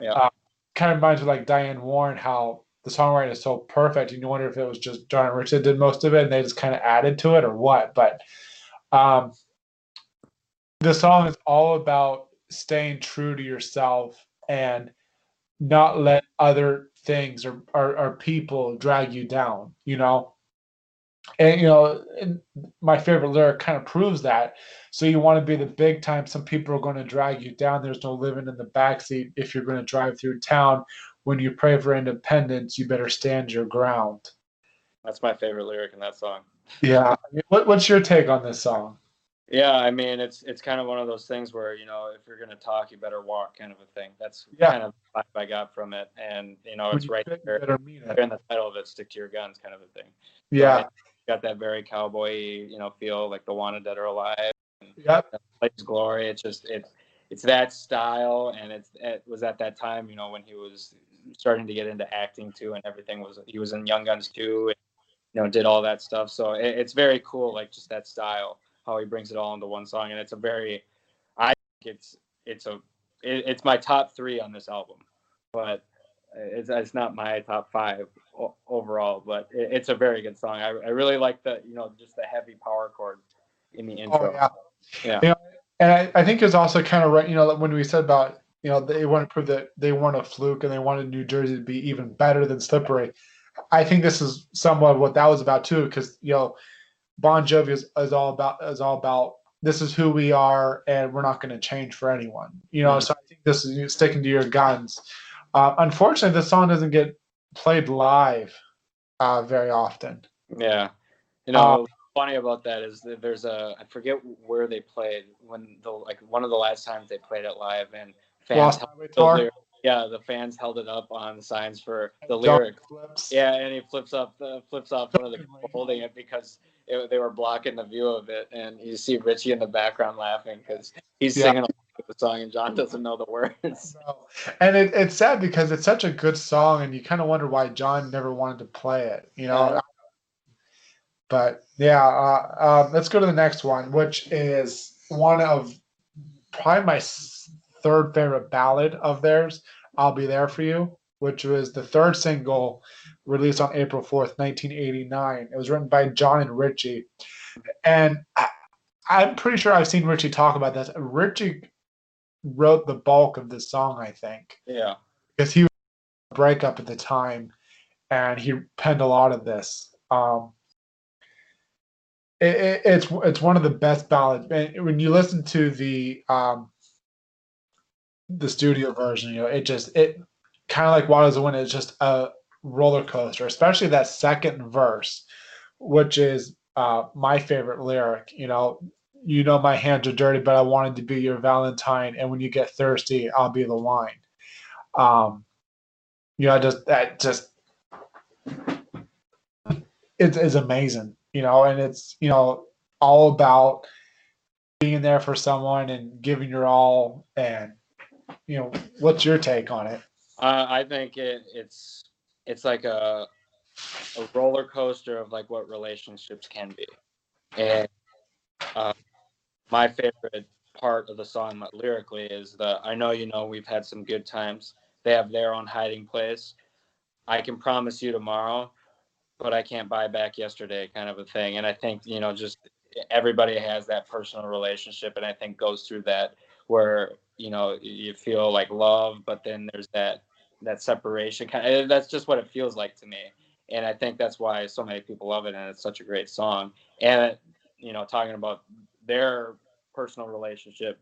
Yeah. Uh, kind of reminds me like Diane Warren, how the songwriting is so perfect, and you wonder if it was just John Richie that did most of it, and they just kind of added to it or what. But um, the song is all about staying true to yourself and not let other things or, or, or people drag you down, you know? And, you know, and my favorite lyric kind of proves that. So you want to be the big time. Some people are going to drag you down. There's no living in the backseat if you're going to drive through town. When you pray for independence, you better stand your ground. That's my favorite lyric in that song. Yeah. What, what's your take on this song? Yeah, I mean, it's it's kind of one of those things where you know, if you're gonna talk, you better walk, kind of a thing. That's Yeah. kind of the vibe I got from it, and you know, it's you right there better mean it. in the title of it, "Stick to Your Guns," kind of a thing. Yeah. Right. Got that very cowboy, you know, feel like the Wanted Dead or Alive, Yep. Plays Glory. It's just it's it's that style, and it's it was at that time, you know, when he was starting to get into acting too, and everything was he was in Young Guns too, and, you know, did all that stuff. So it, it's very cool, like just that style, how he brings it all into one song, and it's a very, I think it's it's a it, it's my top three on this album, but it's, it's not my top five o- overall, but it, it's a very good song. I, I really like the you know just the heavy power chords in the intro. Oh yeah. Yeah. You know, and I, I think it's also kind of right. You know, when we said about you know they want to prove that they weren't a fluke and they wanted New Jersey to be even better than Slippery. I think this is somewhat what that was about too, because you know, Bon Jovi is, is all about is all about this is who we are and we're not going to change for anyone. You know, Mhm. so I think this is you sticking to your guns. Uh, unfortunately, the song doesn't get played live uh, very often. Yeah. You know, what's funny about that is that there's a I forget where they played when the like one of the last times they played it live and fans held Highway the Tour. lyric- yeah the fans held it up on signs for the lyric flips. yeah and he flips up the flips off one of the people holding it because it, they were blocking the view of it and you see Richie in the background laughing because he's Yeah. singing with the song and John doesn't know the words. And it, it's sad because it's such a good song, and you kind of wonder why John never wanted to play it, you know. Yeah. But yeah, uh, um, let's go to the next one, which is one of probably my third favorite ballad of theirs. "I'll Be There for You," which was the third single released on April fourth, nineteen eighty nine. It was written by John and Richie, and I, I'm pretty sure I've seen Richie talk about this. Richie wrote the bulk of this song, I think, yeah because he was a breakup at the time, and he penned a lot of this. Um, it, it, it's it's one of the best ballads. And when you listen to the um, the studio version, you know, it just it kind of like Waters of Wind. It's just a roller coaster, especially that second verse, which is uh, my favorite lyric. You know, you know my hands are dirty, but I wanted to be your Valentine, and when you get thirsty, I'll be the wine. Um, you know, I just that just it is amazing, you know, and it's you know all about being there for someone and giving your all, and you know, what's your take on it? Uh, I think it, it's it's like a a roller coaster of like what relationships can be, and uh, my favorite part of the song lyrically is the I know you know we've had some good times. They have their own hiding place. I can promise you tomorrow, but I can't buy back yesterday, kind of a thing. And I think you know just everybody has that personal relationship, and I think goes through that where you know you feel like love, but then there's that that separation kind of eh, that's just what it feels like to me and i think that's why so many people love it and it's such a great song and you know talking about their personal relationship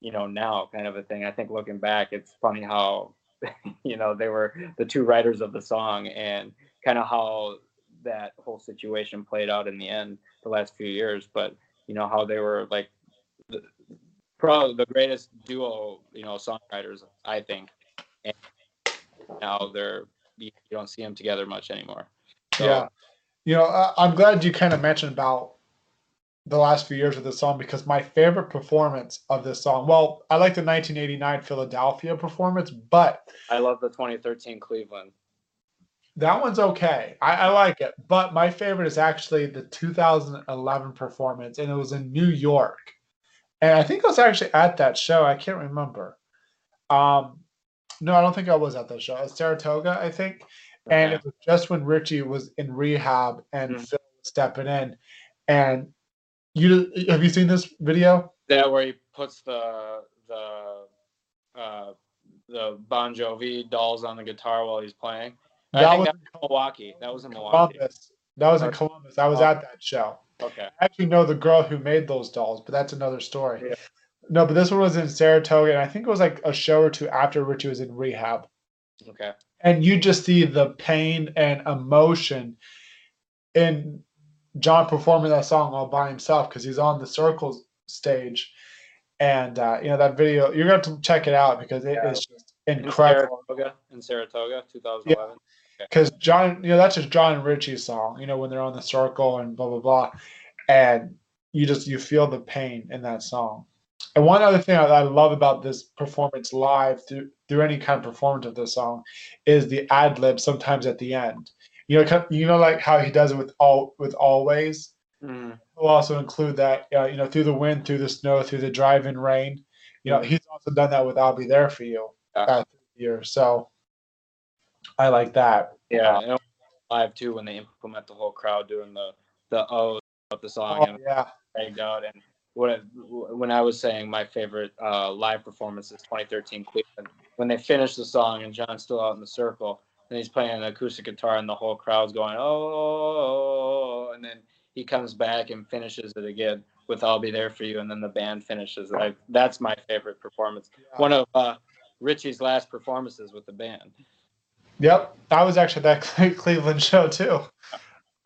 you know, now kind of a thing. I think looking back, it's funny how, you know, they were the two writers of the song and kind of how that whole situation played out in the end the last few years. But, you know, how they were like the, probably the greatest duo, you know, songwriters, I think. And now they're, you, don't see them together much anymore. So, yeah. You know, uh, I'm glad you kind of mentioned about the last few years of this song because my favorite performance of this song, well, I like the 1989 Philadelphia performance, but I love the 2013 Cleveland. That one's okay. I, I like it, but my favorite is actually the 2011 performance, and it was in New York, and I think I was actually at that show. I can't remember. Um, no, I don't think I was at that show. It was Saratoga, I think, okay. and it was just when Richie was in rehab and mm-hmm. Phil was stepping in, and you have you seen this video? That where he puts the the uh, the Bon Jovi dolls on the guitar while he's playing. That I think was that was Milwaukee. That was in Milwaukee. Columbus. That was in Columbus. I was at that show. Okay. I actually know the girl who made those dolls, but that's another story. Yeah. No, but this one was in Saratoga, and I think it was like a show or two after Richie was in rehab. Okay. And you just see the pain and emotion in John performing that song all by himself because he's on the circles stage, and uh, you know that video. You're going to check it out because it yeah. is just incredible. In Saratoga, in Saratoga 2011. Because yeah. John, you know, that's just John and Richie's song. You know, when they're on the circle and blah blah blah, and you just you feel the pain in that song. And one other thing I, I love about this performance live through through any kind of performance of this song is the ad lib sometimes at the end you know, you know, like how he does it with all with always. Mm. He'll also include that, uh, you know, through the wind, through the snow, through the driving rain. You know, he's also done that with "I'll Be There for You" yeah. year. So I like that. Yeah, um, live too when they implement the whole crowd doing the the O's of the song oh, and yeah, dragged out. And what when I was saying my favorite uh, live performance is 2013 Cleveland when they finished the song and John's still out in the circle and he's playing an acoustic guitar, and the whole crowd's going, oh, and then he comes back and finishes it again with "I'll Be There for You," and then the band finishes. I, that's my favorite performance. One of uh, Richie's last performances with the band. Yep, I was actually at that Cleveland show too.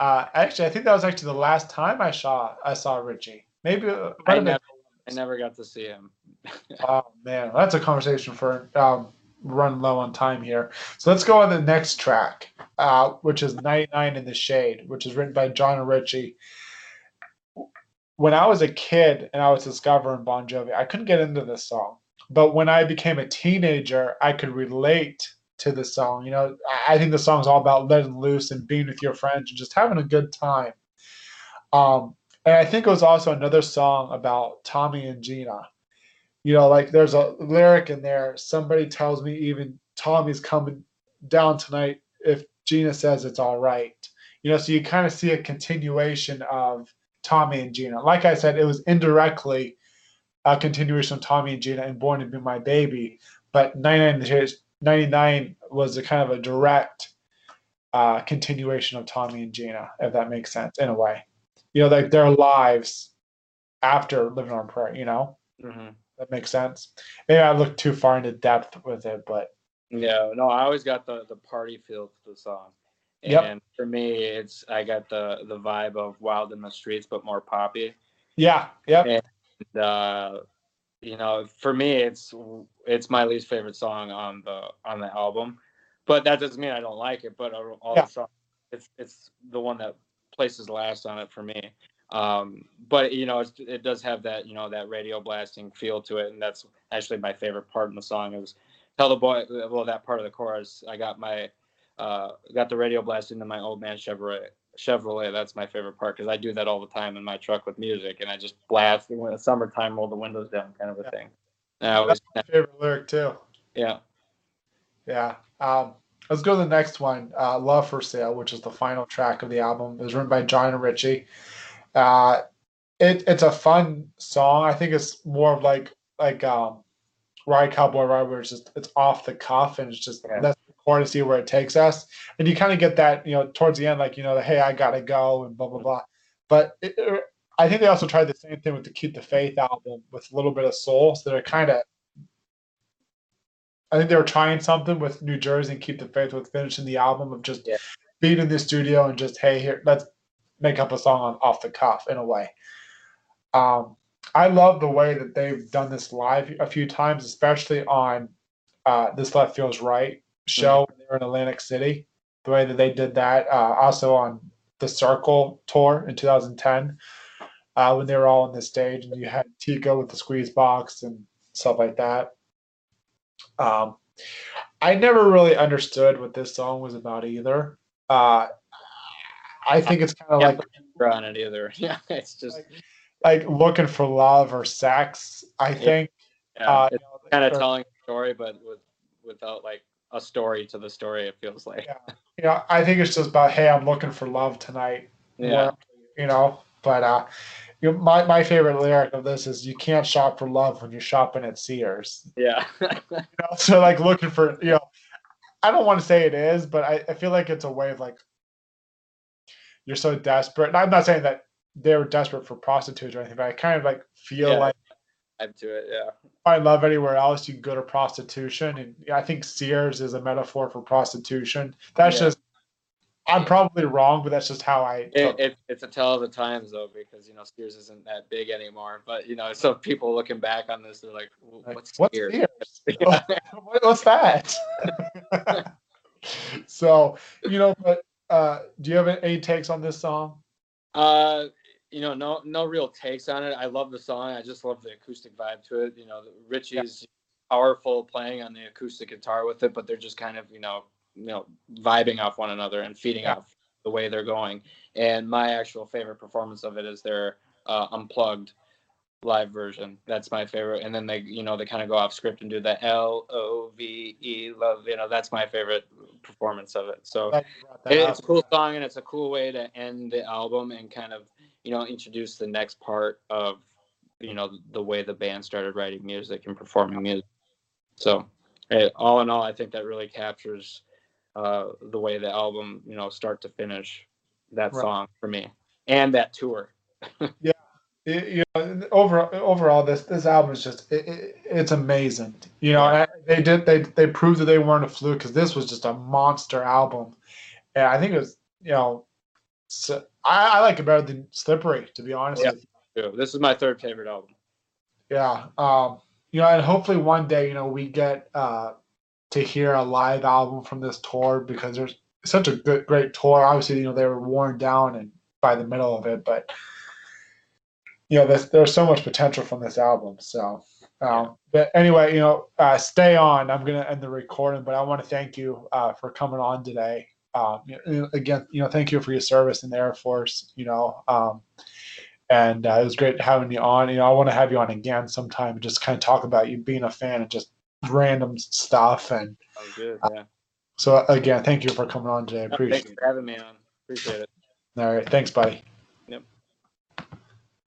Uh, actually, I think that was actually the last time I saw I saw Richie. Maybe uh, I never, I never got to see him. oh man, that's a conversation for um, run low on time here. So let's go on the next track, uh, which is 99 in the Shade, which is written by John and Richie. When I was a kid and I was discovering Bon Jovi, I couldn't get into this song. But when I became a teenager, I could relate to the song. You know, I think the song's all about letting loose and being with your friends and just having a good time. Um, and I think it was also another song about Tommy and Gina you know, like there's a lyric in there. Somebody tells me even Tommy's coming down tonight if Gina says it's all right. You know, so you kind of see a continuation of Tommy and Gina. Like I said, it was indirectly a continuation of Tommy and Gina and Born to Be My Baby, but 99, 99 was a kind of a direct uh, continuation of Tommy and Gina, if that makes sense in a way. You know, like their lives after living on prayer, you know? Mm-hmm. That makes sense. Maybe I looked too far into depth with it, but yeah, no, I always got the the party feel to the song. And yep. for me, it's I got the the vibe of Wild in the Streets, but more poppy. Yeah. Yep. And uh, you know, for me, it's it's my least favorite song on the on the album, but that doesn't mean I don't like it. But all yeah. the songs, it's it's the one that places last on it for me. Um, but you know, it does have that you know that radio blasting feel to it, and that's actually my favorite part in the song. Is tell the boy well that part of the chorus. I got my uh, got the radio blast into my old man Chevrolet. Chevrolet, that's my favorite part because I do that all the time in my truck with music, and I just blast when the summertime, roll the windows down, kind of a yeah. thing. that's my favorite lyric too. Yeah, yeah. Um, let's go to the next one, uh, "Love for Sale," which is the final track of the album. It was written by John and Richie. Uh, it it's a fun song. I think it's more of like like um, Ride Cowboy Ride, where it's just it's off the cuff and it's just yeah. let's record to see where it takes us. And you kind of get that you know towards the end, like you know, the, hey, I gotta go and blah blah blah. But it, it, I think they also tried the same thing with the Keep the Faith album with a little bit of soul. So they're kind of, I think they were trying something with New Jersey and Keep the Faith with finishing the album of just Yeah. being in the studio and just hey here let's make up a song on off the cuff in a way. Um, I love the way that they've done this live a few times, especially on uh, this Left Feels Right show when they were in Atlantic City. The way that they did that, uh, also on the Circle tour in 2010, uh, when they were all on the stage, and you had Tico with the squeeze box and stuff like that. Um, I never really understood what this song was about either. Uh, I think it's kind of Yeah, like on it either. Yeah, it's just like looking for love or sex. I think yeah, uh, it's you know, kind of or- telling a story, but with without like a story to the story. It feels like. Yeah. you know, I think it's just about hey, I'm looking for love tonight. Yeah. more, you know. But uh, you know, my my favorite lyric of this is you can't shop for love when you're shopping at Sears. Yeah. You know, so like looking for you know, I don't want to say it is, but I, I feel like it's a way of like you're so desperate. And I'm not saying that they were desperate for prostitutes or anything, but I kind of like feel Yeah. like Add to it. Yeah. find love anywhere else, you can go to prostitution. And I think Sears is a metaphor for prostitution. That's Yeah. just, I'm probably wrong, but that's just how I. It, it, it's a tell of the times though, because you know Sears isn't that big anymore. But you know, so people looking back on this, they're like, "W- like, "What's, what's Spears?" Sears? Yeah. What- What's that? so, you know, but uh, do you have any takes on this song? Uh, you know, no, no real takes on it. I love the song. I just love the acoustic vibe to it. You know, Richie's powerful playing on the acoustic guitar with it, but they're just kind of, you know, you know, vibing off one another and feeding Yeah. off the way they're going. And my actual favorite performance of it is their uh, unplugged live version. That's my favorite. And then they, you know, they kind of go off script and do the L O V E love. You know, that's my favorite performance of it. So. Glad you brought that It- it's a cool song and it's a cool way to end the album and kind of you know introduce the next part of you know the way the band started writing music and performing music so eh, all in all i think that really captures uh, the way the album you know start to finish that Right. song for me and that tour It- you know, over, overall, this this album is just it, it, it's amazing. You know, they did they they proved that they weren't a fluke because this was just a monster album, and I think it was you know, so, I, I like it better than Slippery to be honest. Yeah. with you. too. this is my third favorite album Yeah. Um, you know, and hopefully one day, you know, we get uh to hear a live album from this tour because there's such a good great tour. Obviously, you know, they were worn down and by the middle of it, but you know, there's there's so much potential from this album. So um but anyway, you know, uh stay on. I'm gonna end the recording, but I want to thank you uh for coming on today. Um you know, again, you know, thank you for your service in the Air Force, you know. Um and uh, it was great having you on. You know, I want to have you on again sometime and just kind of talk about you being a fan and just random stuff. And oh good yeah so again, thank you for coming on today. I appreciate thanks it. for having me on appreciate it All right, thanks, buddy.